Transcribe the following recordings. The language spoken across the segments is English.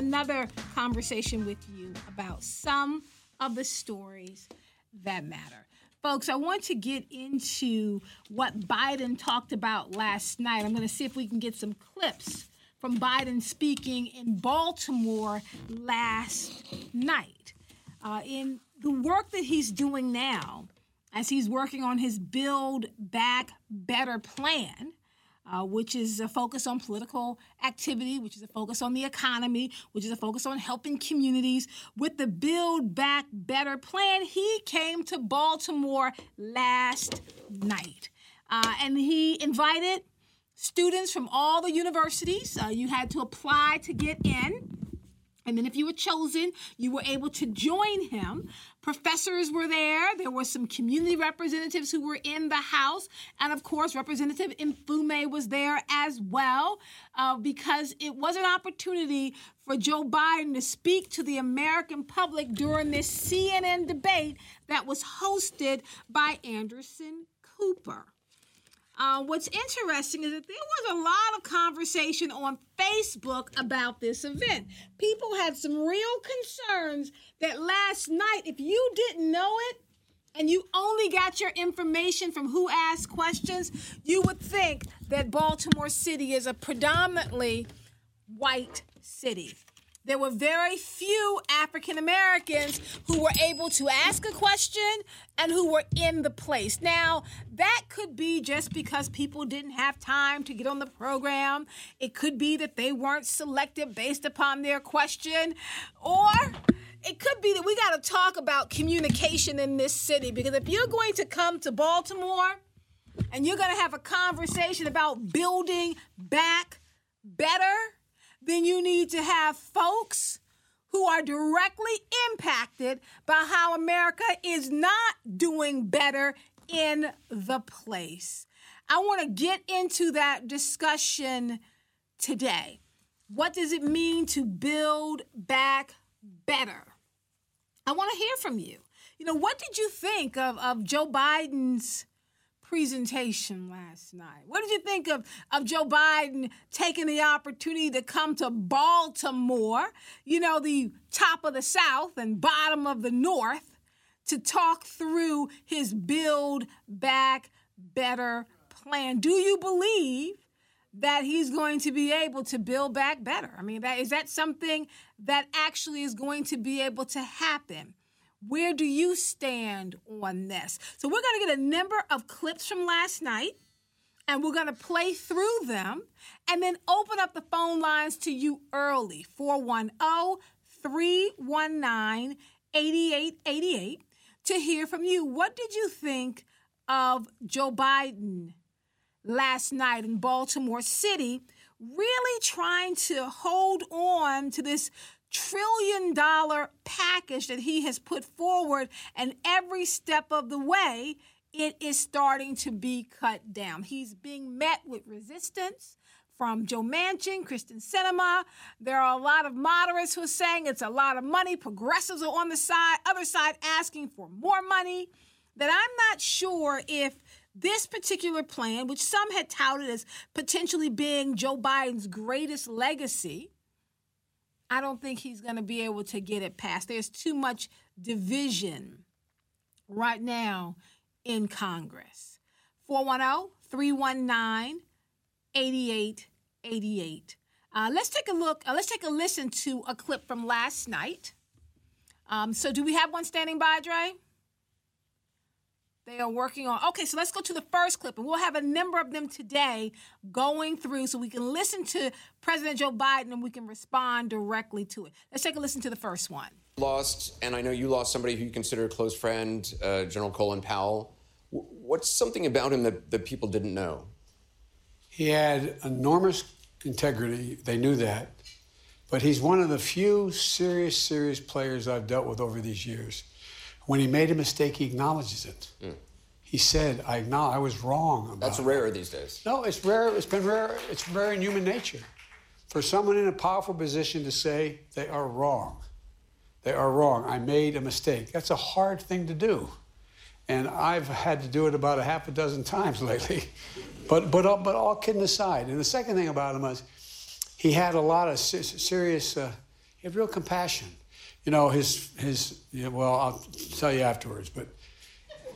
another conversation with you about some of the stories that matter. Folks, I want to get into what Biden talked about last night. I'm going to see if we can get some clips from Biden speaking in Baltimore last night. Uh, in the work that he's doing now, as he's working on his Build Back Better plan, uh, which is a focus on political activity, which is a focus on the economy, which is a focus on helping communities. With the Build Back Better plan, he came to Baltimore last night. Uh, and he invited students from all the universities. Uh, you had to apply to get in. And then, if you were chosen, you were able to join him. Professors were there. There were some community representatives who were in the House. And of course, Representative Mfume was there as well, uh, because it was an opportunity for Joe Biden to speak to the American public during this CNN debate that was hosted by Anderson Cooper. Uh, what's interesting is that there was a lot of conversation on Facebook about this event. People had some real concerns that last night, if you didn't know it, and you only got your information from who asked questions, you would think that Baltimore City is a predominantly white city. There were very few African Americans who were able to ask a question and who were in the place. Now, that could be just because people didn't have time to get on the program. It could be that they weren't selected based upon their question. Or it could be that we got to talk about communication in this city because if you're going to come to Baltimore and you're going to have a conversation about building back better, then you need to have folks who are directly impacted by how America is not doing better in the place. I want to get into that discussion today. What does it mean to build back better? I want to hear from you. You know, what did you think of, of Joe Biden's presentation last night. What did you think of, of Joe Biden taking the opportunity to come to Baltimore, you know, the top of the South and bottom of the North, to talk through his Build Back Better plan? Do you believe that he's going to be able to build back better? I mean, that, is that something that actually is going to be able to happen? Where do you stand on this? So, we're going to get a number of clips from last night and we're going to play through them and then open up the phone lines to you early 410 319 8888 to hear from you. What did you think of Joe Biden last night in Baltimore City? Really trying to hold on to this trillion dollar package that he has put forward, and every step of the way, it is starting to be cut down. He's being met with resistance from Joe Manchin, Kyrsten Sinema. There are a lot of moderates who are saying it's a lot of money. Progressives are on the side, other side asking for more money. That I'm not sure if this particular plan, which some had touted as potentially being Joe Biden's greatest legacy, I don't think he's going to be able to get it passed. There's too much division right now in Congress. 410 319 8888. Uh, let's take a look, uh, let's take a listen to a clip from last night. Um, so, do we have one standing by, Dre? They are working on. Okay, so let's go to the first clip, and we'll have a number of them today going through so we can listen to President Joe Biden and we can respond directly to it. Let's take a listen to the first one. Lost, and I know you lost somebody who you consider a close friend, uh, General Colin Powell. What's something about him that, that people didn't know? He had enormous integrity. They knew that. But he's one of the few serious, serious players I've dealt with over these years when he made a mistake, he acknowledges it. Mm. He said, I acknowledge I was wrong about That's rare these days. No, it's rare. It's been rare. It's rare in human nature. For someone in a powerful position to say they are wrong. They are wrong. I made a mistake. That's a hard thing to do. and I've had to do it about a half a dozen times lately. But but but all kidding aside, and the second thing about him was he had a lot of serious, uh, he had real compassion. You know, his his well, I'll tell you afterwards, but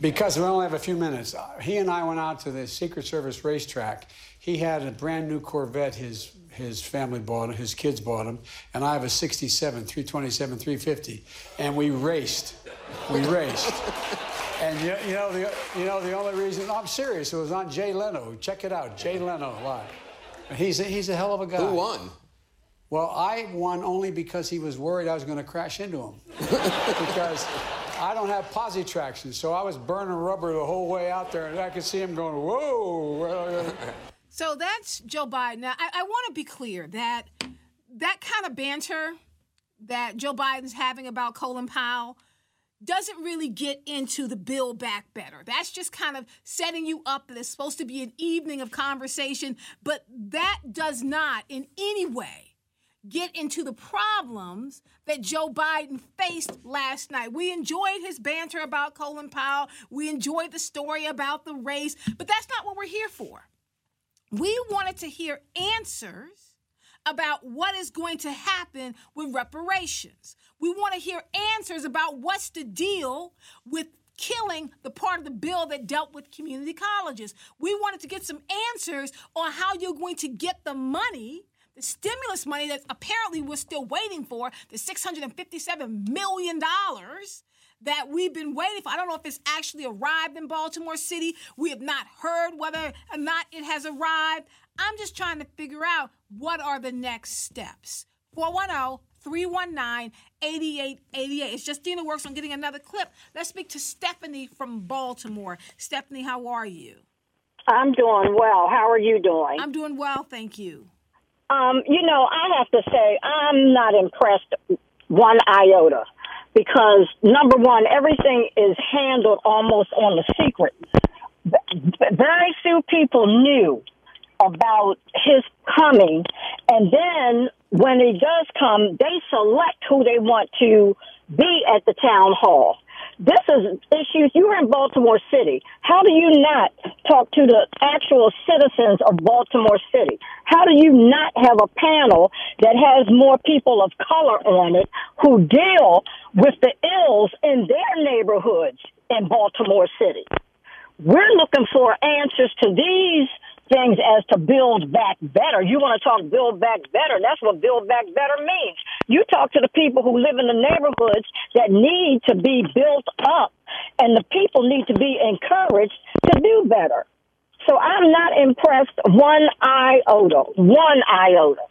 because we only have a few minutes, uh, he and I went out to the Secret Service racetrack. He had a brand new Corvette. His his family bought him, his kids bought him, and I have a 67, 327, 350. And we raced. We raced. And you, you, know the you know the only reason I'm serious, it was on Jay Leno. Check it out, Jay Leno live. He's a, he's a hell of a guy. Who won? Well, I won only because he was worried I was going to crash into him. because I don't have Positraction, so I was burning rubber the whole way out there, and I could see him going, "Whoa!" So that's Joe Biden. Now, I, I want to be clear that that kind of banter that Joe Biden's having about Colin Powell doesn't really get into the Build Back Better. That's just kind of setting you up that it's supposed to be an evening of conversation, but that does not in any way get into the problems that Joe Biden faced last night. We enjoyed his banter about Colin Powell. We enjoyed the story about the race, but that's not what we're here for. We wanted to hear answers about what is going to happen with reparations. We want to hear answers about what's the deal with killing the part of the bill that dealt with community colleges. We wanted to get some answers on how you're going to get the money, the stimulus money that apparently we're still waiting for, the $657 million that we've been waiting for. I don't know if it's actually arrived in Baltimore City. We have not heard whether or not it has arrived. I'm just trying to figure out what are the next steps. 410 319 8888. It's Justina works on getting another clip. Let's speak to Stephanie from Baltimore. Stephanie, how are you? I'm doing well. How are you doing? I'm doing well, thank you. Um, you know, I have to say, I'm not impressed one iota because number one, everything is handled almost on the secret. Very few people knew about his coming, and then when he does come, they select who they want to be at the town hall. This is issues. You are in Baltimore City. How do you not talk to the actual citizens of Baltimore City? How do you not have a panel that has more people of color on it who deal with the ills in their neighborhoods in Baltimore City? We're looking for answers to these things as to build back better. You want to talk build back better. That's what build back better means. You talk to the people who live in the neighborhoods that need to be built up and the people need to be encouraged to do better. So I'm not impressed one iota, one iota.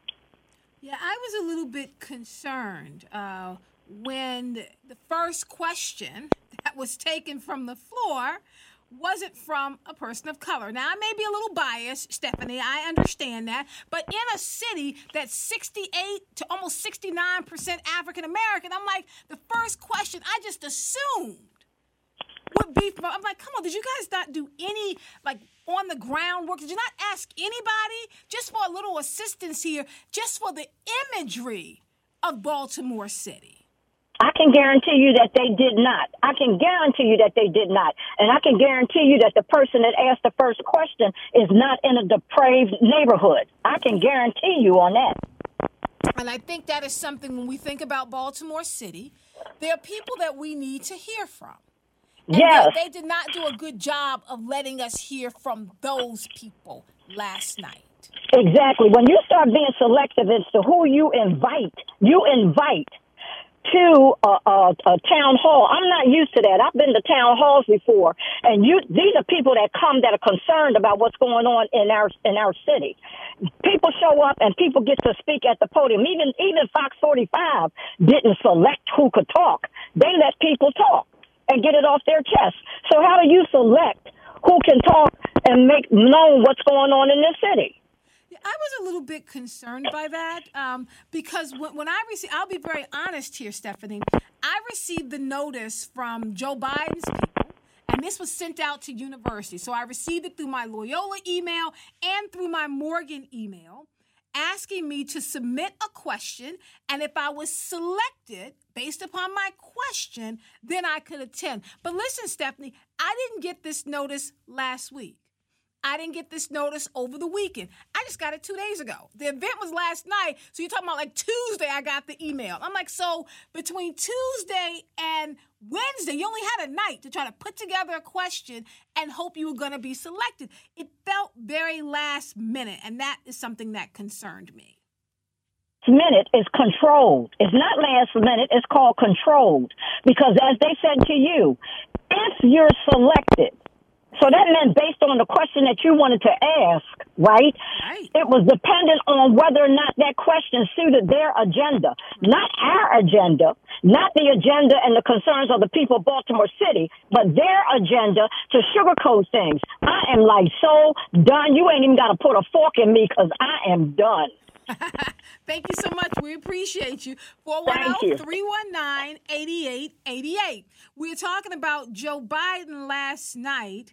Yeah, I was a little bit concerned uh, when the first question that was taken from the floor wasn't from a person of color. Now, I may be a little biased, Stephanie, I understand that, but in a city that's 68 to almost 69% African American, I'm like, the first question I just assumed would be from, I'm like, come on, did you guys not do any, like, on the ground work? Did you not ask anybody just for a little assistance here, just for the imagery of Baltimore City? I can guarantee you that they did not. I can guarantee you that they did not. And I can guarantee you that the person that asked the first question is not in a depraved neighborhood. I can guarantee you on that. And I think that is something when we think about Baltimore City, there are people that we need to hear from. And yes. They, they did not do a good job of letting us hear from those people last night. Exactly. When you start being selective as to who you invite, you invite to a, a, a town hall. I'm not used to that. I've been to town halls before, and you these are people that come that are concerned about what's going on in our in our city. People show up and people get to speak at the podium. Even even Fox 45 didn't select who could talk. They let people talk and get it off their chest. So how do you select who can talk and make known what's going on in this city? I was a little bit concerned by that um, because when, when I received, I'll be very honest here, Stephanie. I received the notice from Joe Biden's people, and this was sent out to universities. So I received it through my Loyola email and through my Morgan email. asking me to submit a question, and if I was selected based upon my question, then I could attend. But listen, Stephanie, I didn't get this notice last week. I didn't get this notice over the weekend. I just got it two days ago. The event was last night. So you're talking about like Tuesday, I got the email. I'm like, so between Tuesday and Wednesday, you only had a night to try to put together a question and hope you were going to be selected. It felt very last minute, and that is something that concerned me. Minute is controlled. It's not last minute, it's called controlled. Because as they said to you, if you're selected, so that meant based on the question that you wanted to ask, right? Right. It was dependent on whether or not that question suited their agenda, not our agenda, not the agenda and the concerns of the people of Baltimore City, but their agenda to sugarcoat things. I am like so done. You ain't even got to put a fork in me because I am done. Thank you so much. We appreciate you. Thank you. 410 319 8888. We're talking about Joe Biden last night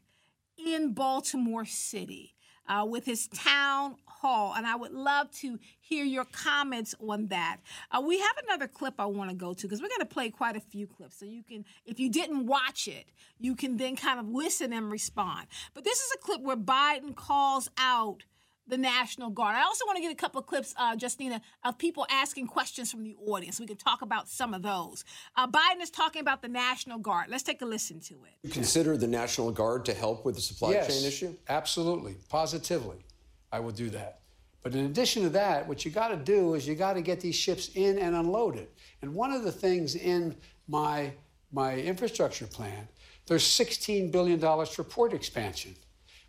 in Baltimore City uh, with his town hall, and I would love to hear your comments on that. Uh, we have another clip I want to go to because we're going to play quite a few clips, so you can, if you didn't watch it, you can then kind of listen and respond. But this is a clip where Biden calls out the National Guard. I also want to get a couple of clips, uh, Justina, of people asking questions from the audience. We can talk about some of those. Uh, Biden is talking about the National Guard. Let's take a listen to it. You consider the National Guard to help with the supply yes, chain issue? Absolutely, positively, I will do that. But in addition to that, what you got to do is you got to get these ships in and unloaded. And one of the things in my my infrastructure plan, there's 16 billion dollars for port expansion.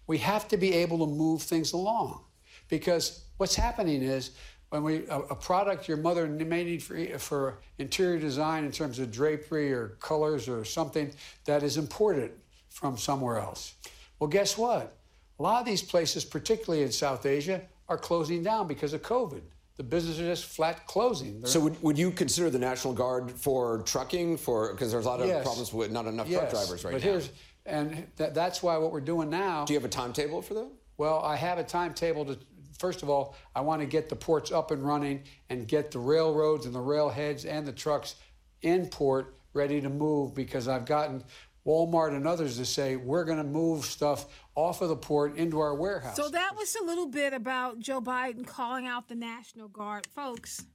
We have to be able to move things along because what's happening is when we a, a, product your mother may need for, for interior design in terms of drapery or colors or something that is imported from somewhere else. Well, guess what? A lot of these places, particularly in South Asia, are closing down because of COVID. The business are just flat closing. They're, So would, would you consider the National Guard for trucking for because there's a lot of Yes. problems with not enough yes, truck drivers right but now. here's and that, that's why what we're doing now. Do you have a timetable for that? Well, I have a timetable to, first of all, I want to get the ports up and running and get the railroads and the railheads and the trucks in port ready to move because I've gotten Walmart and others to say we're going to move stuff off of the port into our warehouse. So that was a little bit about Joe Biden calling out the National Guard. Folks,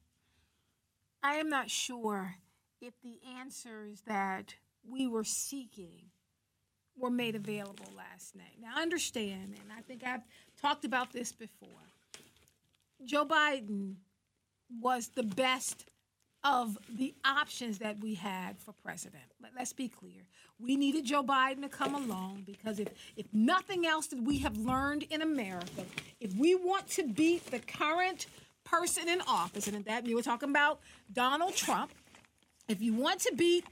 I am not sure if the answers that we were seeking were made available last night. Now, I understand, and I think I've talked about this before. Joe Biden was the best of the options that we had for president. Let, us be clear. We needed Joe Biden to come along because if, if nothing else that we have learned in America, if we want to beat the current person in office, and that you were talking about Donald Trump, if you want to beat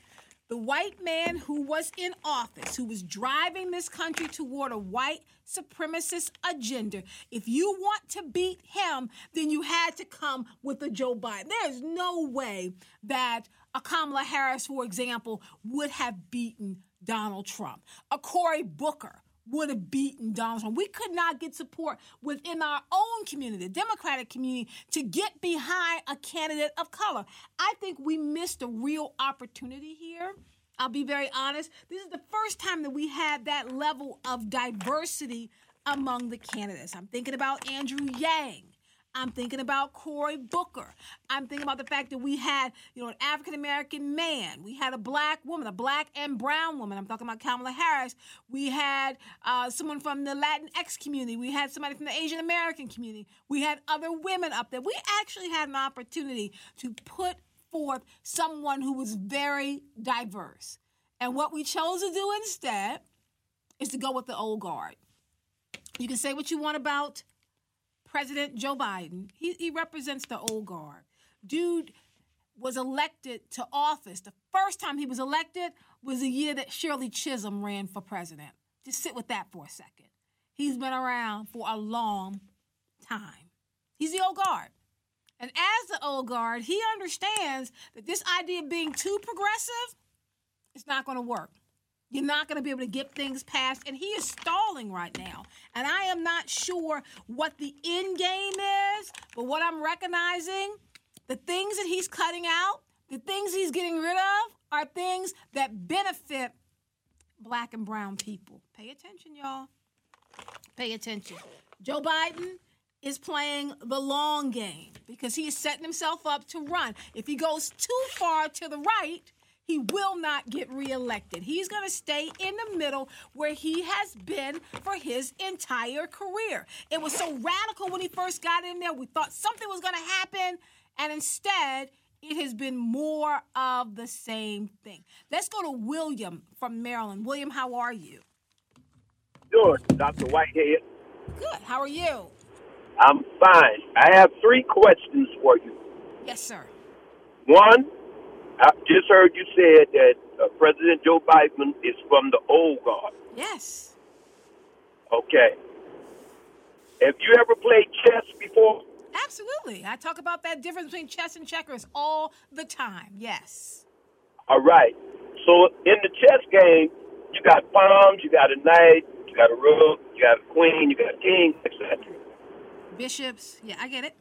the white man who was in office, who was driving this country toward a white supremacist agenda, if you want to beat him, then you had to come with a Joe Biden. There's no way that a Kamala Harris, for example, would have beaten Donald Trump. A Cory Booker would have beaten Donald Trump. We could not get support within our own community, the Democratic community, to get behind a candidate of color. I think we missed a real opportunity here. I'll be very honest. This is the first time that we had that level of diversity among the candidates. I'm thinking about Andrew Yang. I'm thinking about Cory Booker. I'm thinking about the fact that we had, you know, an African American man. We had a black woman, a black and brown woman. I'm talking about Kamala Harris. We had uh, someone from the Latinx community. We had somebody from the Asian American community. We had other women up there. We actually had an opportunity to put forth someone who was very diverse. And what we chose to do instead is to go with the old guard. You can say what you want about President Joe Biden. He, he represents the old guard. Dude was elected to office. The first time he was elected was the year that Shirley Chisholm ran for president. Just sit with that for a second. He's been around for a long time. He's the old guard. And as the old guard, he understands that this idea of being too progressive is not going to work. You're not going to be able to get things passed. And he is stalling right now. And I am not sure what the end game is, But what I'm recognizing, the things that he's cutting out, the things he's getting rid of, are things that benefit black and brown people. Pay attention, y'all. Pay attention. Joe Biden is playing the long game because he is setting himself up to run. If he goes too far to the right, he will not get reelected. He's going to stay in the middle where he has been for his entire career. It was so radical when he first got in there. We thought something was going to happen, and instead, it has been more of the same thing. Let's go to William from Maryland. William, how are you? Good, Dr. Whitehead. Good. How are you? I'm fine. I have three questions for you. Yes, sir. One, I just heard you said that uh, President Joe Biden is from the old guard. Yes. Okay. Have you ever played chess before? Absolutely. I talk about that difference between chess and checkers all the time. Yes. All right. So in the chess game, you got pawns, you got a knight, you got a rook, you got a queen, you got a king, etc. Bishops. Yeah, I get it.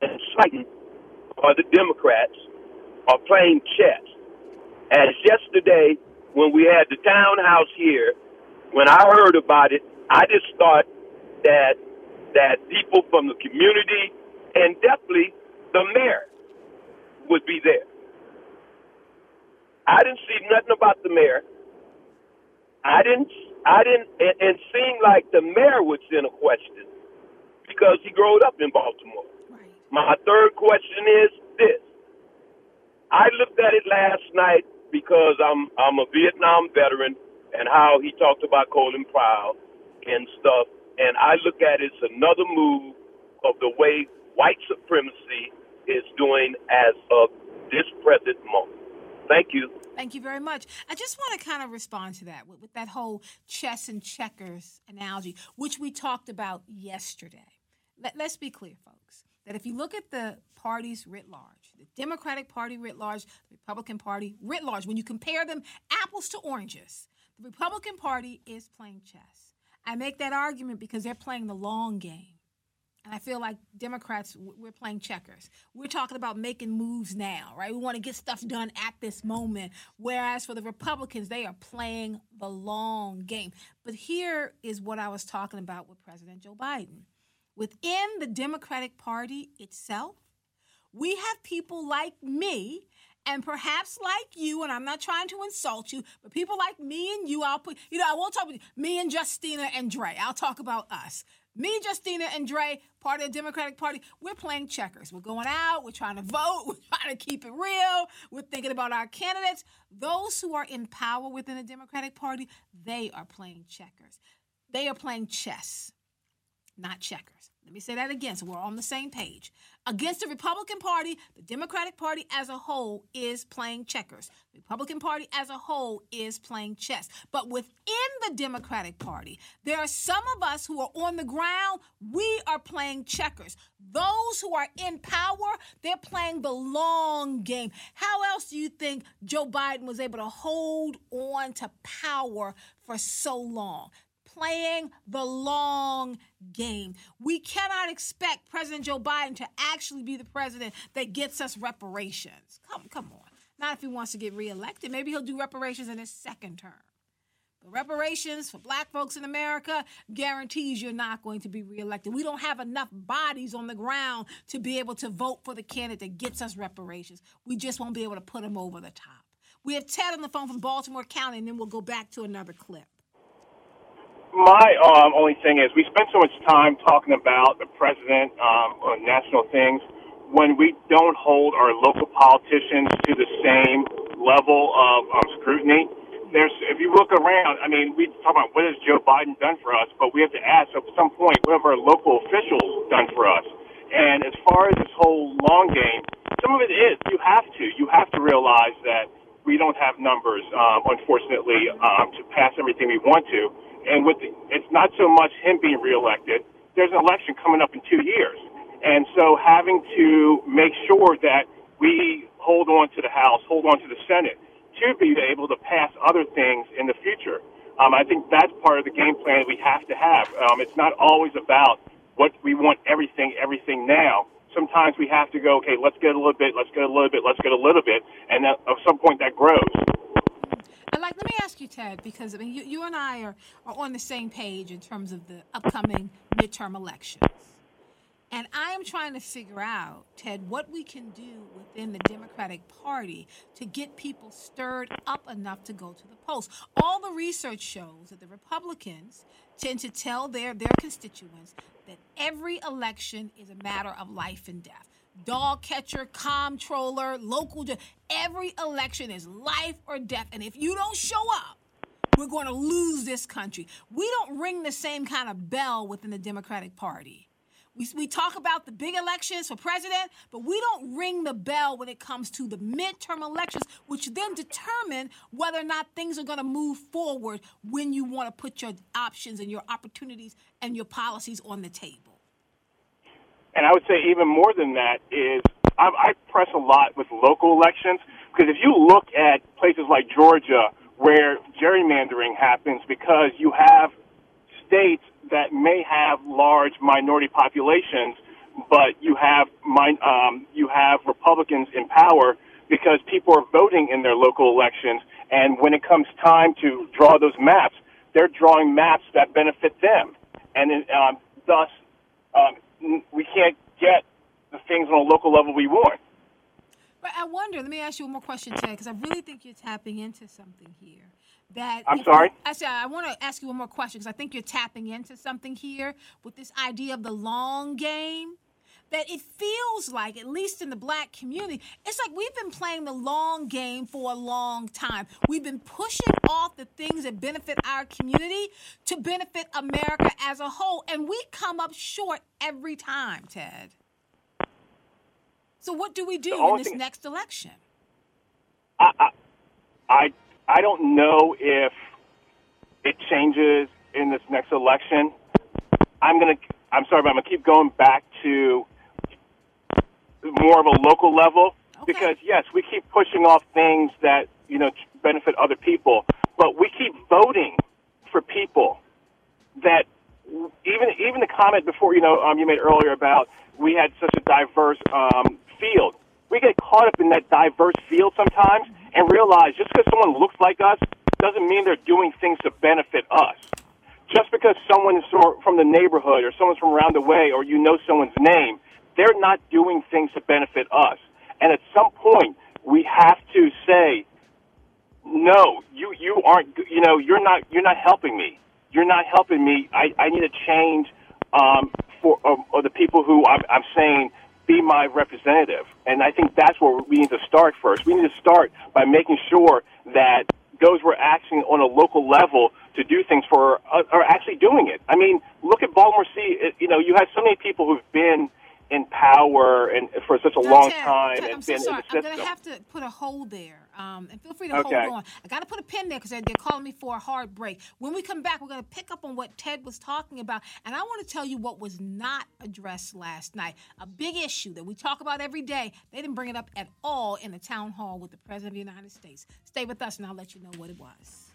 And Satan or the Democrats are playing chess. As yesterday, when we had the townhouse here, when I heard about it, I just thought that that people from the community and definitely the mayor would be there. I didn't see nothing about the mayor. I didn't. I didn't. And, and seemed like the mayor was in a question because he grew up in Baltimore. My third question is this. I looked at it last night because I'm I'm a Vietnam veteran and how he talked about Colin Powell and stuff. And I look at it as another move of the way white supremacy is doing as of this present moment. Thank you. Thank you very much. I just want to kind of respond to that with, with that whole chess and checkers analogy, which we talked about yesterday. Let, let's be clear, folks, that if you look at the parties writ large, the Democratic Party writ large, the Republican Party writ large, when you compare them apples to oranges, the Republican Party is playing chess. I make that argument because they're playing the long game. And I feel like Democrats, we're playing checkers. We're talking about making moves now, right? We want to get stuff done at this moment. Whereas for the Republicans, they are playing the long game. But here is what I was talking about with President Joe Biden. Within the Democratic Party itself, we have people like me and perhaps like you, and I'm not trying to insult you, but people like me and you, I'll put, you know, I won't talk about me and Justina and Dre. I'll talk about us. Me, Justina, and Dre, part of the Democratic Party, we're playing checkers. We're going out, we're trying to vote, we're trying to keep it real, we're thinking about our candidates. Those who are in power within the Democratic Party, they are playing checkers. They are playing chess, not checkers. Let me say that again so we're on the same page. Against the Republican Party, the Democratic Party as a whole is playing checkers. The Republican Party as a whole is playing chess. But within the Democratic Party, there are some of us who are on the ground. We are playing checkers. Those who are in power, they're playing the long game. How else do you think Joe Biden was able to hold on to power for so long? playing the long game. We cannot expect President Joe Biden to actually be the president that gets us reparations. Come, come on. Not if he wants to get reelected. Maybe he'll do reparations in his second term. But reparations for black folks in America guarantees you're not going to be reelected. We don't have enough bodies on the ground to be able to vote for the candidate that gets us reparations. We just won't be able to put them over the top. We have Ted on the phone from Baltimore County, and then we'll go back to another clip my um, only thing is we spend so much time talking about the president um, on national things when we don't hold our local politicians to the same level of um, scrutiny. There's, if you look around, I mean, we talk about what has Joe Biden done for us, but we have to ask at some point what have our local officials done for us. And as far as this whole long game, some of it is you have to. You have to realize that we don't have numbers, um, unfortunately, um, to pass everything we want to and with the, it's not so much him being reelected. There's an election coming up in two years, and so having to make sure that we hold on to the House, hold on to the Senate to be able to pass other things in the future. Um, I think that's part of the game plan we have to have. Um, it's not always about what we want everything, everything now. Sometimes we have to go, okay, let's get a little bit, let's get a little bit, let's get a little bit, and at some point that grows. I like. Let me ask you, Ted, because I mean, you, you and I are, are on the same page in terms of the upcoming midterm elections. And I am trying to figure out, Ted, what we can do within the Democratic Party to get people stirred up enough to go to the polls. All the research shows that the Republicans tend to tell their, their constituents that every election is a matter of life and death. Dog catcher, comptroller, local, every election is life or death. And if you don't show up, we're going to lose this country. We don't ring the same kind of bell within the Democratic Party. We, we talk about the big elections for president, but we don't ring the bell when it comes to the midterm elections, which then determine whether or not things are going to move forward when you want to put your options and your opportunities and your policies on the table. And I would say even more than that is I, I press a lot with local elections because if you look at places like Georgia where gerrymandering happens because you have states that may have large minority populations, but you have um, you have Republicans in power because people are voting in their local elections, and when it comes time to draw those maps, they're drawing maps that benefit them, and um, thus um, we can't get the things on a local level we want. But I wonder. Let me ask you one more question, Ted, because I really think you're tapping into something here that I'm sorry. I said I want to ask you one more question because I think you're tapping into something here with this idea of the long game. That it feels like, at least in the black community, it's like we've been playing the long game for a long time. We've been pushing off the things that benefit our community to benefit America as a whole, and we come up short every time, Ted. So, what do we do in this next election? I, I, I I don't know if it changes in this next election. I'm gonna. I'm sorry, but I'm gonna keep going back to more of a local level okay. because yes, we keep pushing off things that you know benefit other people, but we keep voting for people that even even the comment before you know um, you made earlier about we had such a diverse um, field. We get caught up in that diverse field sometimes and realize just because someone looks like us doesn't mean they're doing things to benefit us. Just because someone is from the neighborhood or someone's from around the way or you know someone's name, they're not doing things to benefit us. And at some point, we have to say, no, you, you aren't, you know, you're not, you're not helping me. You're not helping me. I, I need to change, um, for, or, or the people who I'm, I'm saying be my representative. And I think that's where we need to start first. We need to start by making sure that those we're acting on a local level to do things for uh, are actually doing it. I mean, look at Baltimore City. You know, you have so many people who've been in power and for such a long Ted, time Ted, and I'm been so in the system. I'm going to have to put a hold there. Um, and feel free to okay. hold on. I got to put a pin there because they're, they're calling me for a hard break. When we come back, we're going to pick up on what Ted was talking about. And I want to tell you what was not addressed last night. A big issue that we talk about every day. They didn't bring it up at all in the town hall with the President of the United States. Stay with us and I'll let you know what it was.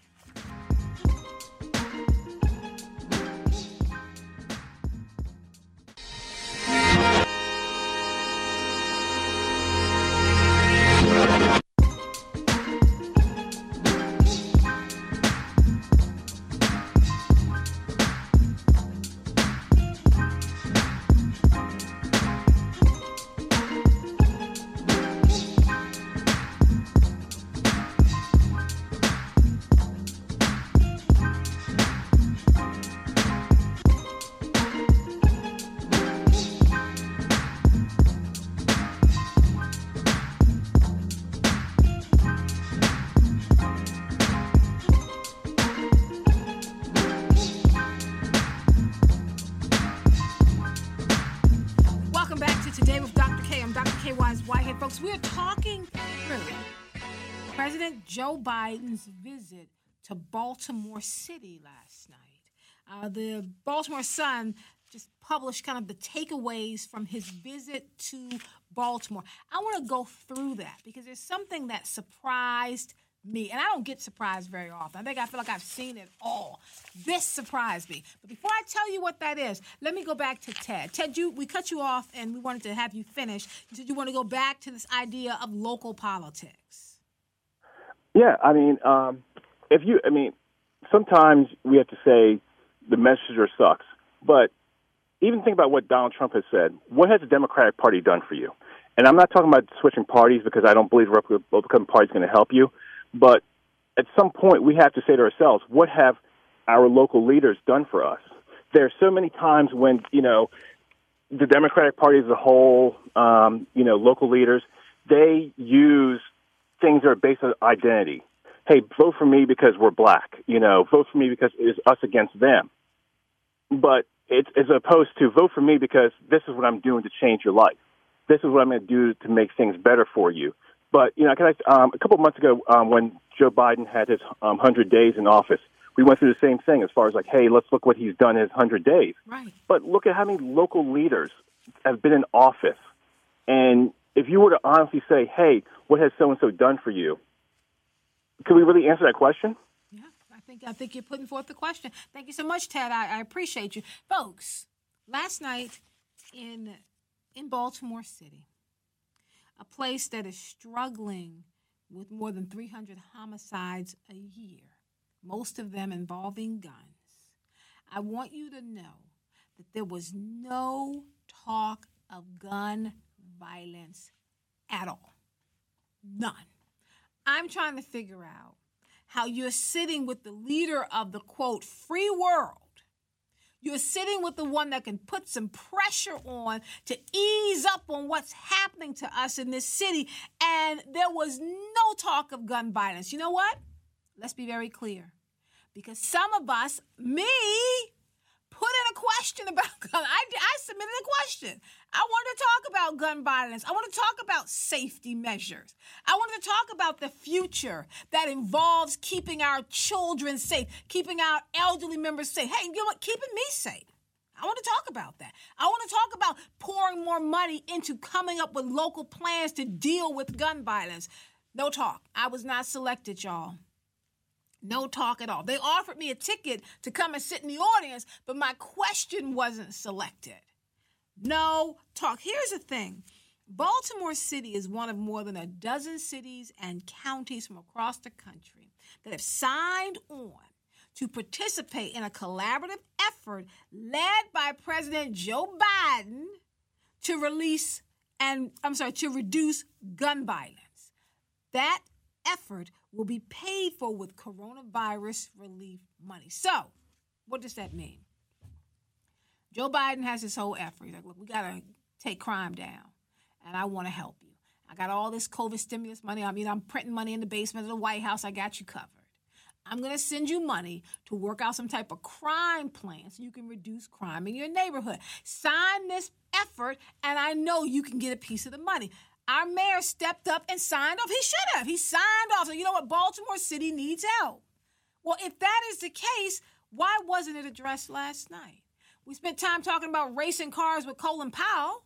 Joe Biden's visit to Baltimore City last night. Uh, the Baltimore Sun just published kind of the takeaways from his visit to Baltimore. I want to go through that because there's something that surprised me. And I don't get surprised very often. I think I feel like I've seen it all. This surprised me. But before I tell you what that is, let me go back to Ted. Ted, you we cut you off and we wanted to have you finish. Did you want to go back to this idea of local politics. Yeah, I mean, um, if you, I mean, sometimes we have to say the messenger sucks, but even think about what Donald Trump has said. What has the Democratic Party done for you? And I'm not talking about switching parties because I don't believe the Republican Party is going to help you. But at some point, we have to say to ourselves, what have our local leaders done for us? There are so many times when, you know, the Democratic Party as a whole, um, you know, local leaders, they use things that are based on identity. Hey, vote for me because we're black. You know, vote for me because it's us against them. But it's as opposed to vote for me because this is what I'm doing to change your life. This is what I'm going to do to make things better for you. But you know, can I, um, a couple of months ago, um, when Joe Biden had his um, hundred days in office, we went through the same thing as far as like, hey, let's look what he's done in his hundred days. Right. But look at how many local leaders have been in office, and if you were to honestly say, hey, what has so and so done for you? Could we really answer that question? Yeah, I think I think you're putting forth the question. Thank you so much, Ted. I, I appreciate you, folks. Last night in in Baltimore City, a place that is struggling with more than 300 homicides a year, most of them involving guns. I want you to know that there was no talk of gun violence at all. None. I'm trying to figure out how you're sitting with the leader of the quote free world. You're sitting with the one that can put some pressure on to ease up on what's happening to us in this city. And there was no talk of gun violence. You know what? Let's be very clear. Because some of us, me, put in a question about gun. I, I submitted a question. I wanted to talk about gun violence. I want to talk about safety measures. I wanted to talk about the future that involves keeping our children safe, keeping our elderly members safe. Hey, you know what? Keeping me safe. I want to talk about that. I want to talk about pouring more money into coming up with local plans to deal with gun violence. No talk. I was not selected, y'all. No talk at all. They offered me a ticket to come and sit in the audience, but my question wasn't selected. No talk. Here's the thing Baltimore City is one of more than a dozen cities and counties from across the country that have signed on to participate in a collaborative effort led by President Joe Biden to release and I'm sorry, to reduce gun violence. That effort will be paid for with coronavirus relief money. So, what does that mean? Joe Biden has this whole effort. He's like, look, we got to take crime down, and I want to help you. I got all this COVID stimulus money. I mean, I'm printing money in the basement of the White House. I got you covered. I'm going to send you money to work out some type of crime plan so you can reduce crime in your neighborhood. Sign this effort, and I know you can get a piece of the money. Our mayor stepped up and signed off. He should have. He signed off. So, you know what? Baltimore City needs help. Well, if that is the case, why wasn't it addressed last night? We spent time talking about racing cars with Colin Powell.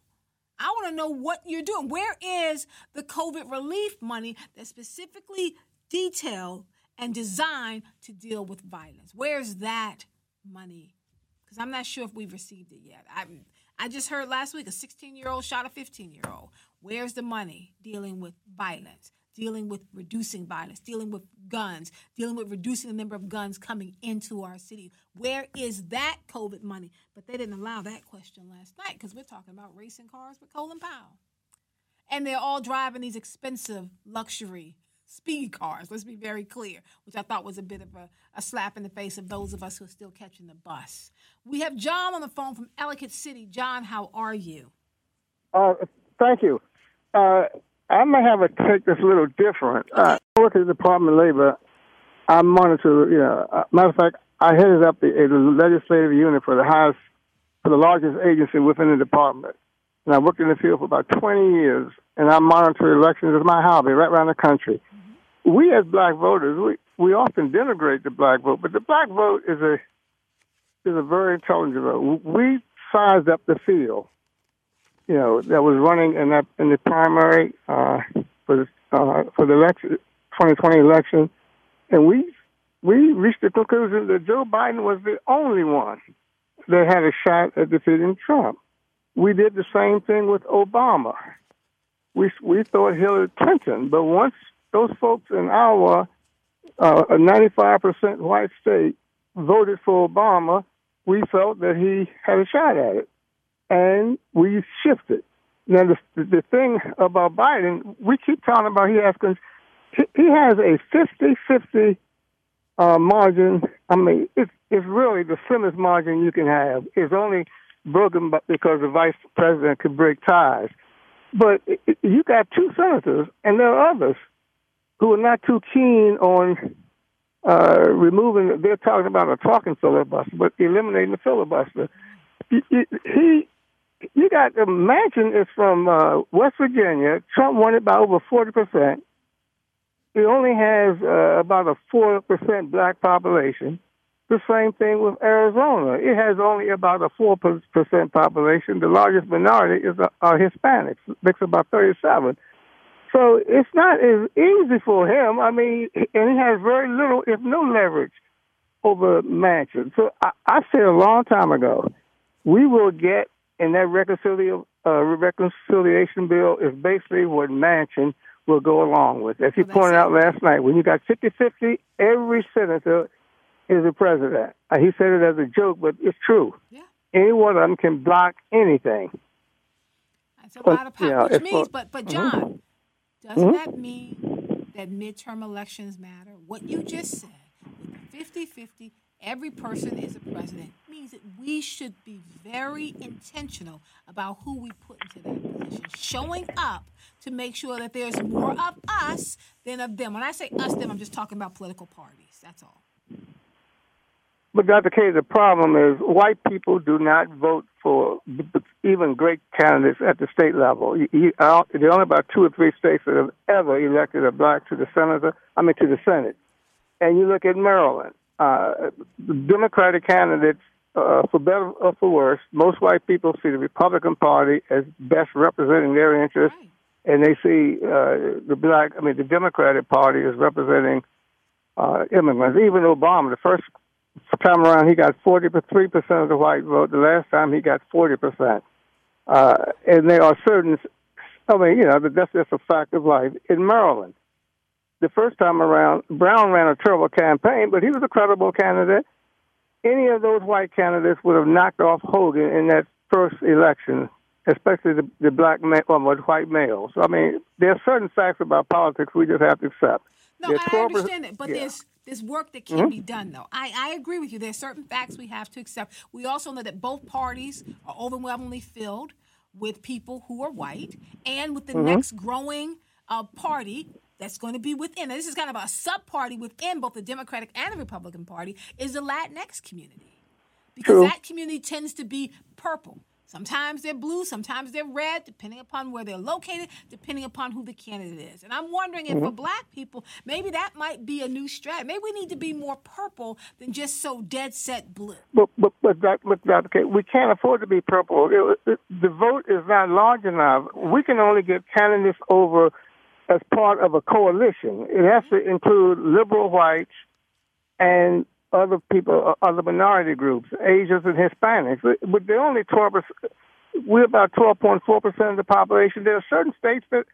I want to know what you're doing. Where is the COVID relief money that's specifically detailed and designed to deal with violence? Where's that money? Because I'm not sure if we've received it yet. I, I just heard last week a 16 year old shot a 15 year old. Where's the money dealing with violence, dealing with reducing violence, dealing with guns, dealing with reducing the number of guns coming into our city? Where is that COVID money? But they didn't allow that question last night because we're talking about racing cars with Colin Powell. And they're all driving these expensive luxury speed cars. Let's be very clear, which I thought was a bit of a, a, slap in the face of those of us who are still catching the bus. We have John on the phone from Ellicott City. John, how are you? Uh, thank you. Uh, I may have a take that's a little different. Uh, I work at the Department of Labor. I monitor, you know, uh, matter of fact, I headed up the, the legislative unit for the highest, for the largest agency within the department. And I worked in the field for about 20 years, and I monitor elections as my hobby right around the country. Mm-hmm. We as black voters, we, we often denigrate the black vote, but the black vote is a is a very intelligent vote. We sized up the field you know, that was running in that in the primary uh, for the uh, for the election 2020 election, and we we reached the conclusion that Joe Biden was the only one that had a shot at defeating Trump. We did the same thing with Obama. We we thought Hillary Clinton, but once those folks in Iowa, uh, a 95% white state, voted for Obama, we felt that he had a shot at it, and we shifted. Now the the thing about Biden, we keep talking about he has he has a 50-50 uh, margin. I mean, it's it's really the slimmest margin you can have. It's only broken because the vice president could break ties. But you got two senators, and there are others who are not too keen on uh, removing. They're talking about a talking filibuster, but eliminating the filibuster. He you got the Manchin is from uh, West Virginia. Trump won it by over forty percent. It only has uh, about a 4% black population. The same thing with Arizona. It has only about a 4% population. The largest minority is uh, are Hispanics, makes about 37. So it's not as easy for him. I mean, and he has very little, if no leverage over Manchin. So I, I said a long time ago, we will get in that reconciliation, uh, reconciliation bill is basically what Manchin – will go along with. As you well, pointed out last night, when you got 50 50, every senator is a president. Uh, he said it as a joke, but it's true. Yeah. Any one of them can block anything. That's a lot of power. Know, which means, but, but John, mm-hmm. doesn't mm-hmm. that mean that midterm elections matter? What you just said, 50 50, every person is a president, means that we should be very intentional about who we put into that position. Showing up to make sure that there's more of us than of them. When I say us, them, I'm just talking about political parties. That's all. But Dr. Kaye, the problem is white people do not vote for even great candidates at the state level. You, there are only about two or three states that have ever elected a black to the senator. I mean to the Senate. And you look at Maryland. Uh, the Democratic candidates, uh, for better or for worse, most white people see the Republican Party as best representing their interests. Right and they see uh, the black, I mean, the Democratic Party is representing uh, immigrants. Even Obama, the first time around, he got 43% of the white vote. The last time, he got 40%. Uh, and there are certain, I mean, you know, that's just a fact of life. In Maryland, the first time around, Brown ran a terrible campaign, but he was a credible candidate. Any of those white candidates would have knocked off Hogan in that first election especially the, the black male or the white males. I mean, there are certain facts about politics we just have to accept. No, I understand that, but yeah. there's there's work that can mm-hmm. be done, though. I, I agree with you. There's certain facts we have to accept. We also know that both parties are overwhelmingly filled with people who are white, and with the mm-hmm. next growing uh, party that's going to be within. this is kind of a sub party within both the Democratic and the Republican Party is the Latinx community, because True. that community tends to be purple. Sometimes they're blue, sometimes they're red, depending upon where they're located, depending upon who the candidate is. And I'm wondering if mm-hmm. for black people, maybe that might be a new strategy. Maybe we need to be more purple than just so dead set blue. But but but, that, but okay, we can't afford to be purple. It, it, the vote is not large enough. We can only get candidates over as part of a coalition. It has to include liberal whites and other people, uh, other minority groups, Asians and Hispanics. But they're only 12%, We're about 12.4 percent of the population. There are certain states that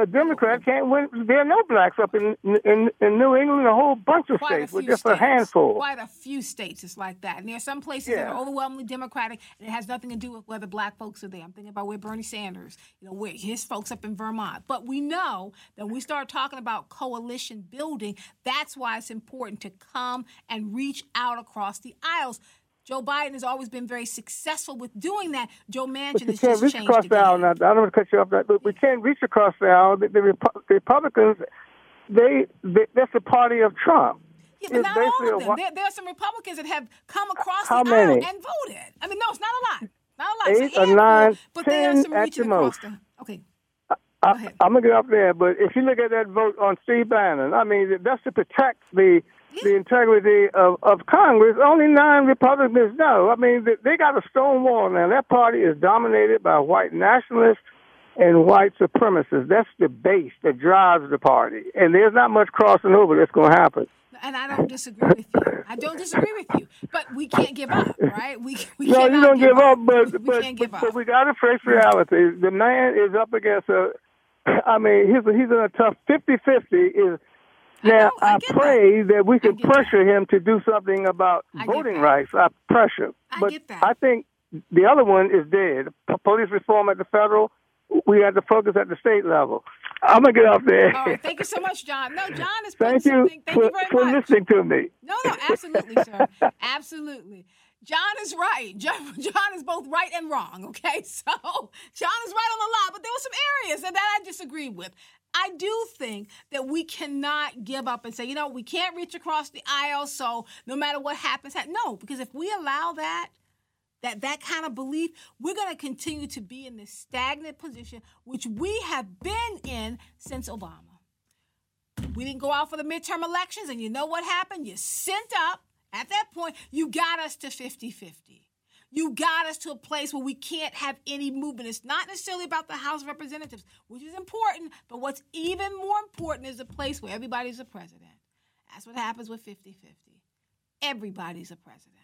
a Democrat can't win. There are no blacks up in in, in New England. A whole bunch of Quite states with just states. a handful. Quite a few states it's like that. And there are some places yeah. that are overwhelmingly Democratic, and it has nothing to do with whether black folks are there. I'm thinking about where Bernie Sanders, you know, where his folks up in Vermont. But we know that when we start talking about coalition building, that's why it's important to come and reach out across the aisles. Joe Biden has always been very successful with doing that. Joe Manchin has just reach changed across the aisle. Now, I don't want to cut you off, but we can't reach across the aisle. The, the, the Republicans, they, they, that's the party of Trump. Yeah, but it's not all of them. There, there, are some Republicans that have come across How the many? aisle and voted. I mean, no, it's not a lot. Not a lot. Eight or nine, but ten there are some at reaching the most. the. Okay. I, am gonna get up there, but if you look at that vote on Steve Bannon, I mean that's to protect the the integrity of, of Congress. Only nine Republicans know. I mean, they, they got a stone wall now. That party is dominated by white nationalists and white supremacists. That's the base that drives the party, and there's not much crossing over that's going to happen. And I don't disagree with you. I don't disagree with you, but we can't give up, right? We we no, you don't give up, but we but, can't give but, up. but we got to face reality. The man is up against a. I mean, he's he's in a tough 50-50 Is now I I, pray that. we can get that. pressure him to do something about voting rights. I pressure, I but get that. I think the other one is dead. Police reform at the federal. We have to focus at the state level. I'm gonna get off there. All right, thank you so much, John. No, John is Thank you. Thank for, you for much. listening to me. No, no, absolutely, sir. Absolutely. John is right. John, John is both right and wrong, okay? So John is right on the lot, but there were some areas that that I disagreed with. I do think that we cannot give up and say, you know, we can't reach across the aisle, so no matter what happens, ha-" no, because if we allow that, that that kind of belief, we're going to continue to be in this stagnant position, which we have been in since Obama. We didn't go out for the midterm elections, and you know what happened? You sent up, at that point, you got us to 50 50. You got us to a place where we can't have any movement. It's not necessarily about the House of Representatives, which is important, but what's even more important is a place where everybody's a president. That's what happens with 50 50. Everybody's a president.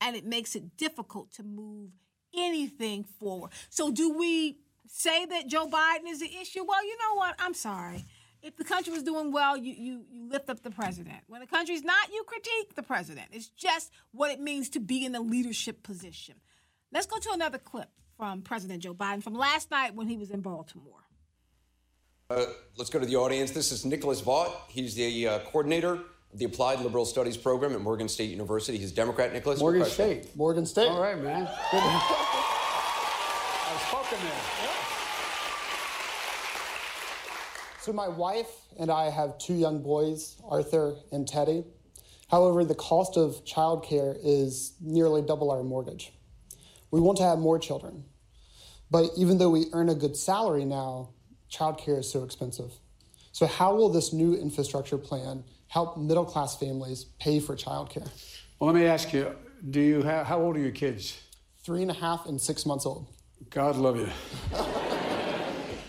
And it makes it difficult to move anything forward. So, do we say that Joe Biden is the issue? Well, you know what? I'm sorry. If the country was doing well, you, you, you lift up the president. When the country's not, you critique the president. It's just what it means to be in a leadership position. Let's go to another clip from President Joe Biden from last night when he was in Baltimore. Uh, let's go to the audience. This is Nicholas Vaught. He's the uh, coordinator of the Applied Liberal Studies program at Morgan State University. He's Democrat. Nicholas, your Morgan? State. Morgan State. All right, man. Good. I spoken there. So my wife and I have two young boys, Arthur and Teddy. However, the cost of childcare is nearly double our mortgage. We want to have more children, but even though we earn a good salary now, childcare is so expensive. So how will this new infrastructure plan help middle class families pay for childcare? Well, let me ask you: Do you have? How old are your kids? Three and a half and six months old. God love you.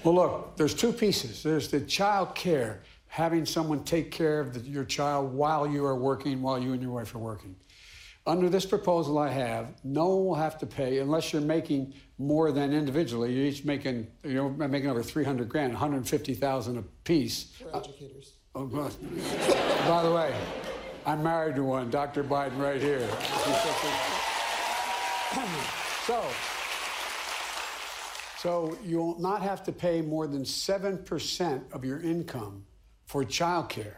well, look, there's two pieces. There's the child care, having someone take care of the, your child while you are working, while you and your wife are working. Under this proposal I have, no one will have to pay unless you're making more than individually. You're each making, you know, making over 300 grand, 150,000 a piece. For uh, educators. Oh, God. By the way, I'm married to one, Dr. Biden, right here. So, so you'll not have to pay more than 7% of your income for childcare.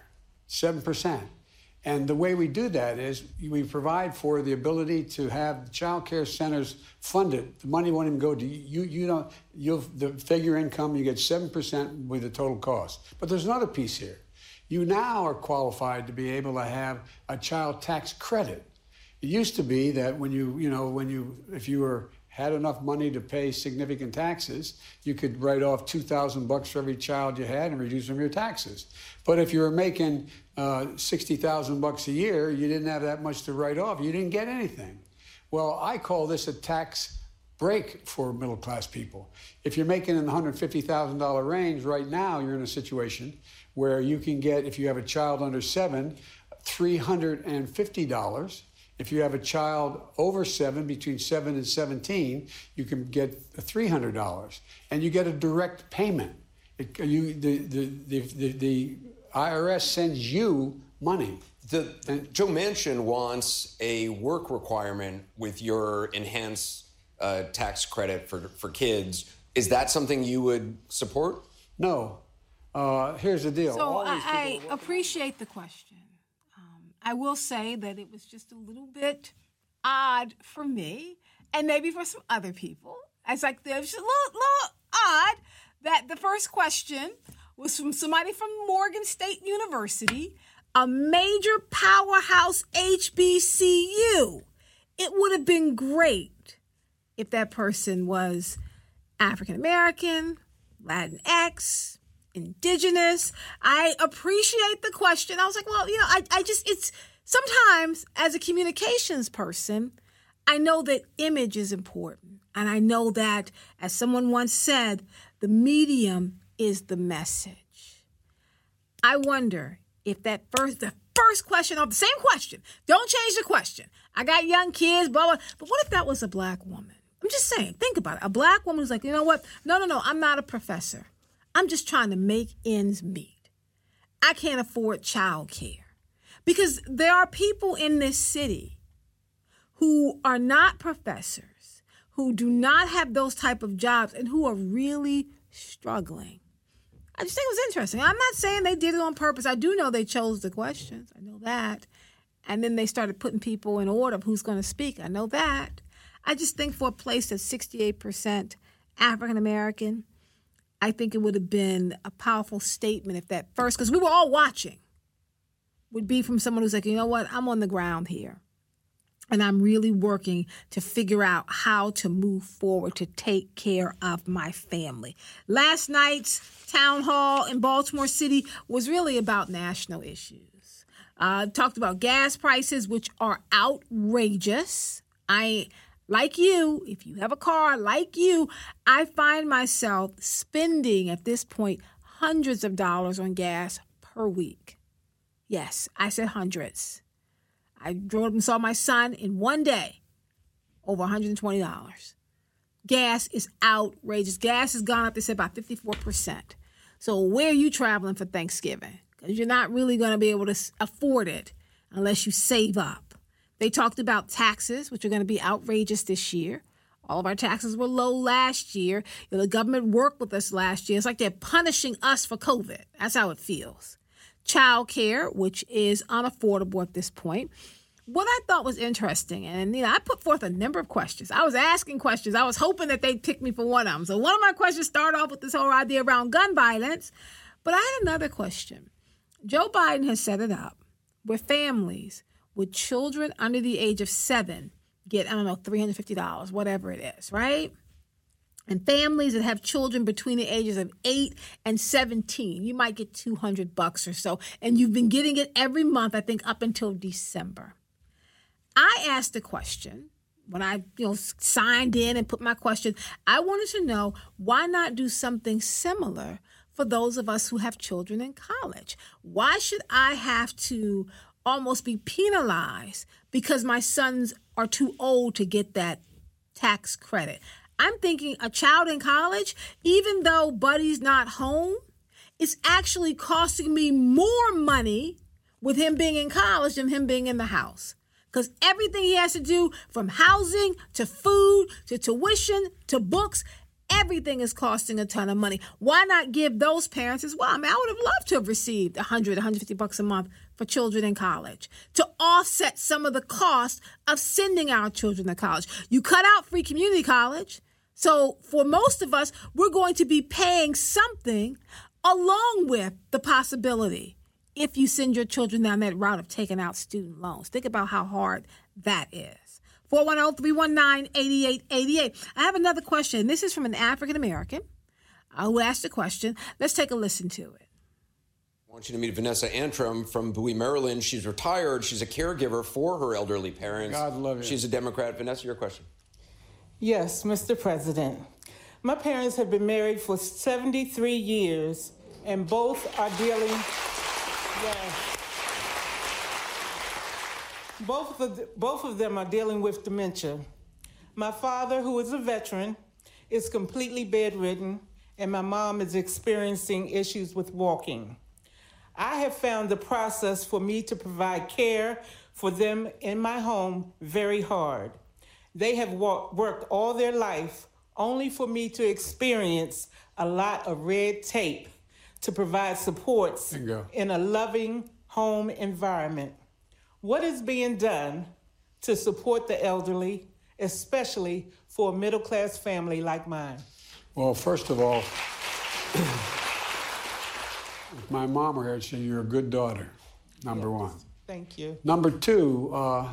7%. And the way we do that is we provide for the ability to have child care centers funded. The money won't even go to you. You don't. You'll the figure income. You get seven percent with the total cost. But there's another piece here. You now are qualified to be able to have a child tax credit. It used to be that when you, you know, when you, if you were had enough money to pay significant taxes, you could write off two thousand bucks for every child you had and reduce from your taxes. But if you were making uh, sixty thousand bucks a year, you didn't have that much to write off. You didn't get anything. Well, I call this a tax break for middle class people. If you're making in the $150,000 range right now, you're in a situation where you can get, if you have a child under seven, $350. If you have a child over seven, between seven and 17, you can get $300. And you get a direct payment. It, you, the, the, the, the, the IRS sends you money. The, Joe Manchin wants a work requirement with your enhanced uh, tax credit for, for kids. Is that something you would support? No. Uh, here's the deal. So I, I appreciate the question. I will say that it was just a little bit odd for me, and maybe for some other people. It's like there's a little, little odd that the first question was from somebody from Morgan State University, a major powerhouse HBCU. It would have been great if that person was African American, Latinx, indigenous. I appreciate the question. I was like, well, you know, I, I just, it's sometimes as a communications person, I know that image is important. And I know that, as someone once said, the medium is the message. I wonder if that first, the first question of the same question, don't change the question. I got young kids, blah, blah. But what if that was a black woman? I'm just saying, think about it. A black woman who's like, you know what? No, no, no, I'm not a professor. I'm just trying to make ends meet. I can't afford childcare. Because there are people in this city who are not professors, who do not have those type of jobs, and who are really struggling. I just think it was interesting. I'm not saying they did it on purpose. I do know they chose the questions. I know that. And then they started putting people in order of who's going to speak. I know that. I just think for a place that's 68% African American, I think it would have been a powerful statement if that first, because we were all watching, would be from someone who's like, you know what, I'm on the ground here. And I'm really working to figure out how to move forward to take care of my family. Last night's town hall in Baltimore City was really about national issues. Uh, talked about gas prices, which are outrageous. I like you, if you have a car, like you, I find myself spending at this point hundreds of dollars on gas per week. Yes, I said hundreds. I drove and saw my son in one day, over $120. Gas is outrageous. Gas has gone up, they said, by 54%. So, where are you traveling for Thanksgiving? Because you're not really going to be able to afford it unless you save up. They talked about taxes, which are going to be outrageous this year. All of our taxes were low last year. You know, the government worked with us last year. It's like they're punishing us for COVID. That's how it feels. Child care, which is unaffordable at this point. What I thought was interesting, and you know, I put forth a number of questions. I was asking questions. I was hoping that they'd pick me for one of them. So one of my questions started off with this whole idea around gun violence, but I had another question. Joe Biden has set it up where families with children under the age of seven get, I don't know, $350, whatever it is, right? And families that have children between the ages of 8 and 17, you might get 200 bucks or so. And you've been getting it every month, I think, up until December. I asked a question when I, you know, signed in and put my question. I wanted to know why not do something similar for those of us who have children in college? Why should I have to almost be penalized because my sons are too old to get that tax credit. I'm thinking a child in college, even though Buddy's not home, it's actually costing me more money with him being in college than him being in the house. Because everything he has to do, from housing to food to tuition to books, everything is costing a ton of money. Why not give those parents as well? I mean, I would have loved to have received 100, 150 bucks a month for children in college to offset some of the cost of sending our children to college. You cut out free community college. So for most of us, we're going to be paying something along with the possibility if you send your children down that route of taking out student loans. Think about how hard that is. 410-319-8888. I have another question. This is from an African American uh, who asked a question. Let's take a listen to it. I want you to meet Vanessa Antrim from Bowie, Maryland. She's retired. She's a caregiver for her elderly parents. God love you. She's a Democrat. Vanessa, your question. Yes, Mr. President. My parents have been married for 73 years, and both are dealing. Yes. Both of, both of them are dealing with dementia. My father, who is a veteran, is completely bedridden, and my mom is experiencing issues with walking. I have found the process for me to provide care for them in my home very hard. They have worked all their life only for me to experience a lot of red tape to provide supports in a loving home environment. What is being done to support the elderly, especially for a middle class family like mine? Well, first of all, if my mom were here, she'd say you're a good daughter, number yes. one. Thank you. Number two, uh,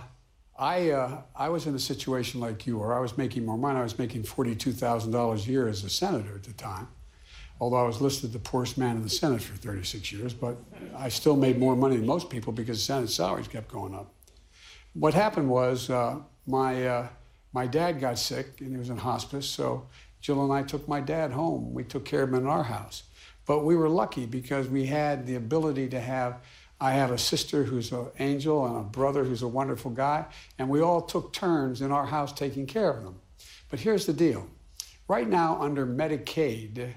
I, uh, I was in a situation like you, where I was making more money. I was making $42,000 a year as a senator at the time, although I was listed the poorest man in the Senate for 36 years, but I still made more money than most people because Senate salaries kept going up. What happened was uh, my, uh, my dad got sick and he was in hospice, so Jill and I took my dad home. We took care of him in our house. But we were lucky because we had the ability to have. I have a sister who's an angel and a brother who's a wonderful guy, and we all took turns in our house taking care of them. But here's the deal right now, under Medicaid,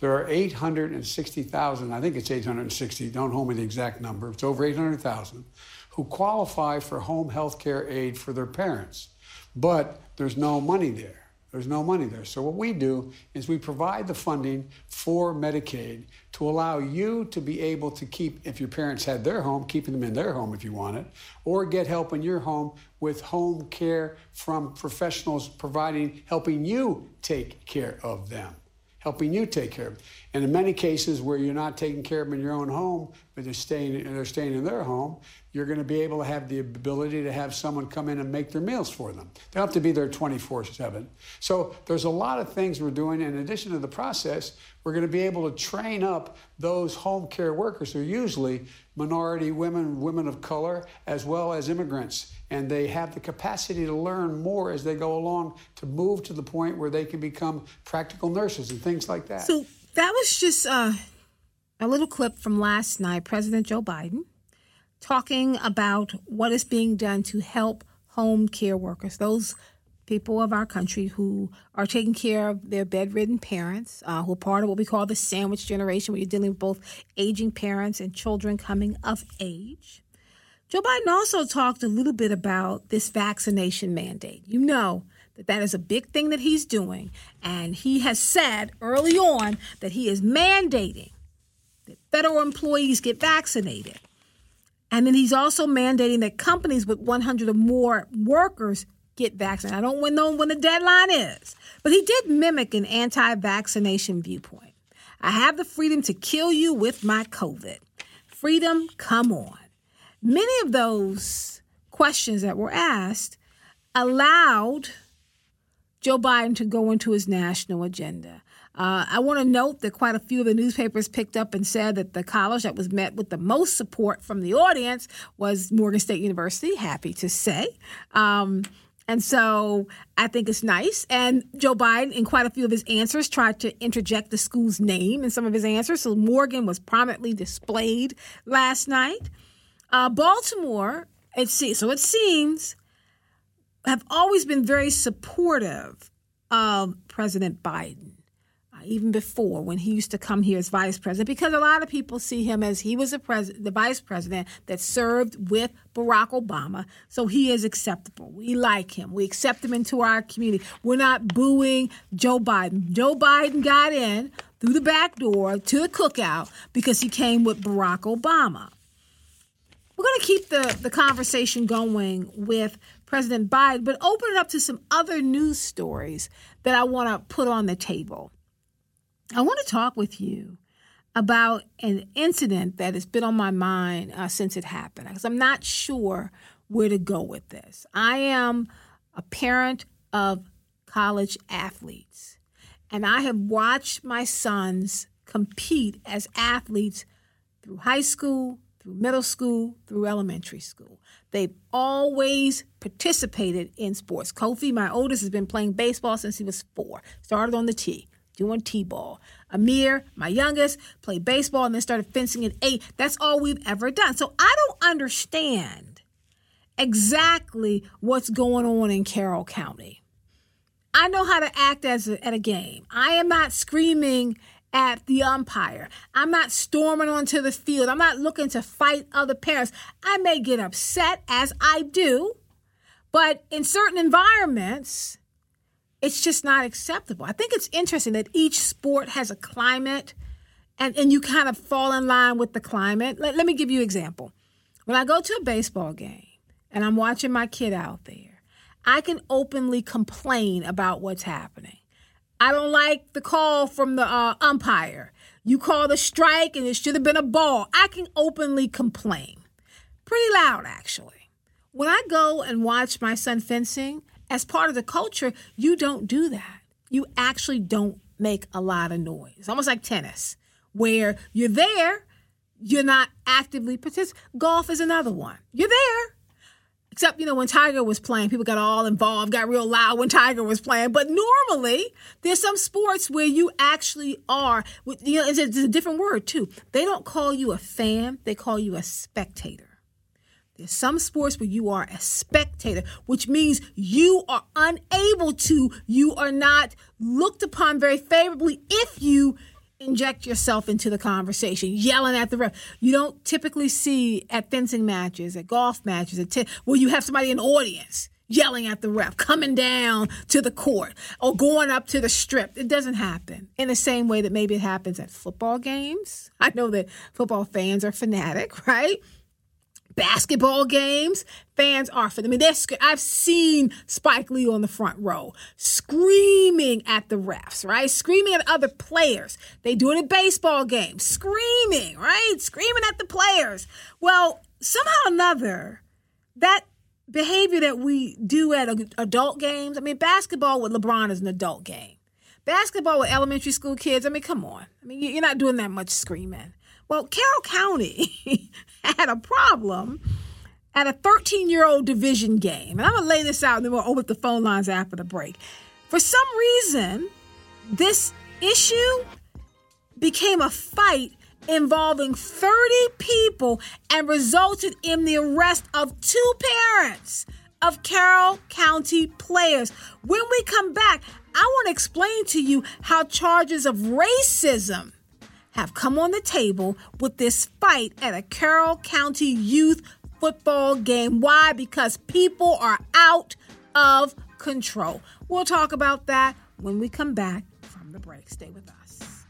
there are 860,000, I think it's 860, don't hold me the exact number, it's over 800,000, who qualify for home health care aid for their parents. But there's no money there. There's no money there. So what we do is we provide the funding for Medicaid to allow you to be able to keep, if your parents had their home, keeping them in their home if you want it, or get help in your home with home care from professionals providing, helping you take care of them helping you take care of them. And in many cases where you're not taking care of them in your own home, but they're staying, they're staying in their home, you're going to be able to have the ability to have someone come in and make their meals for them. They don't have to be there 24 7. So there's a lot of things we're doing. In addition to the process, we're going to be able to train up those home care workers who are usually minority women, women of color, as well as immigrants. And they have the capacity to learn more as they go along to move to the point where they can become practical nurses and things like that. So that was just uh, a little clip from last night. President Joe Biden talking about what is being done to help home care workers, those people of our country who are taking care of their bedridden parents, uh, who are part of what we call the sandwich generation, where you're dealing with both aging parents and children coming of age. Joe Biden also talked a little bit about this vaccination mandate. You know that that is a big thing that he's doing, and he has said early on that he is mandating that federal employees get vaccinated. And then he's also mandating that companies with 100 or more workers get vaccinated. I don't know when the deadline is, but he did mimic an anti vaccination viewpoint. I have the freedom to kill you with my COVID. Freedom, come on. Many of those questions that were asked allowed Joe Biden to go into his national agenda. Uh, I want to note that quite a few of the newspapers picked up and said that the college that was met with the most support from the audience was Morgan State University. Happy to say. Um, and so I think it's nice. And Joe Biden, in quite a few of his answers, tried to interject the school's name in some of his answers. So Morgan was prominently displayed last night. Uh, Baltimore, it se- so it seems, have always been very supportive of President Biden even before when he used to come here as vice president, because a lot of people see him as he was a pres- the vice president that served with Barack Obama. So he is acceptable. We like him. We accept him into our community. We're not booing Joe Biden. Joe Biden got in through the back door to the cookout because he came with Barack Obama. We're going to keep the, the conversation going with President Biden, but open it up to some other news stories that I want to put on the table. I want to talk with you about an incident that has been on my mind uh, since it happened because I'm not sure where to go with this. I am a parent of college athletes, and I have watched my sons compete as athletes through high school, through middle school, through elementary school. They've always participated in sports. Kofi, my oldest, has been playing baseball since he was four, started on the tee doing t-ball. Amir, my youngest, played baseball and then started fencing at eight. That's all we've ever done. So I don't understand exactly what's going on in Carroll County. I know how to act as a, at a game. I am not screaming at the umpire. I'm not storming onto the field. I'm not looking to fight other parents. I may get upset as I do, but in certain environments, it's just not acceptable. I think it's interesting that each sport has a climate and, and you kind of fall in line with the climate. Let, let me give you an example. When I go to a baseball game and I'm watching my kid out there, I can openly complain about what's happening. I don't like the call from the uh, umpire. You call the strike and it should have been a ball. I can openly complain. Pretty loud, actually. When I go and watch my son fencing, as part of the culture, you don't do that. You actually don't make a lot of noise. Almost like tennis, where you're there, you're not actively participating. Golf is another one. You're there. Except, you know, when Tiger was playing, people got all involved, got real loud when Tiger was playing. But normally, there's some sports where you actually are, you know, it's a, it's a different word too. They don't call you a fan, they call you a spectator. There's some sports where you are a spectator, which means you are unable to, you are not looked upon very favorably if you inject yourself into the conversation, yelling at the ref. You don't typically see at fencing matches, at golf matches, at t- where you have somebody in the audience yelling at the ref, coming down to the court, or going up to the strip. It doesn't happen in the same way that maybe it happens at football games. I know that football fans are fanatic, right? Basketball games, fans are for them. I mean, they're, I've seen Spike Lee on the front row screaming at the refs, right? Screaming at other players. They do it at baseball games, screaming, right? Screaming at the players. Well, somehow or another, that behavior that we do at adult games, I mean, basketball with LeBron is an adult game. Basketball with elementary school kids, I mean, come on. I mean, you're not doing that much screaming. Well, Carroll County had a problem at a 13 year old division game. And I'm going to lay this out and then we'll open the phone lines after the break. For some reason, this issue became a fight involving 30 people and resulted in the arrest of two parents of Carroll County players. When we come back, I want to explain to you how charges of racism have come on the table with this fight at a Carroll County youth football game. Why? Because people are out of control. We'll talk about that when we come back from the break. Stay with us.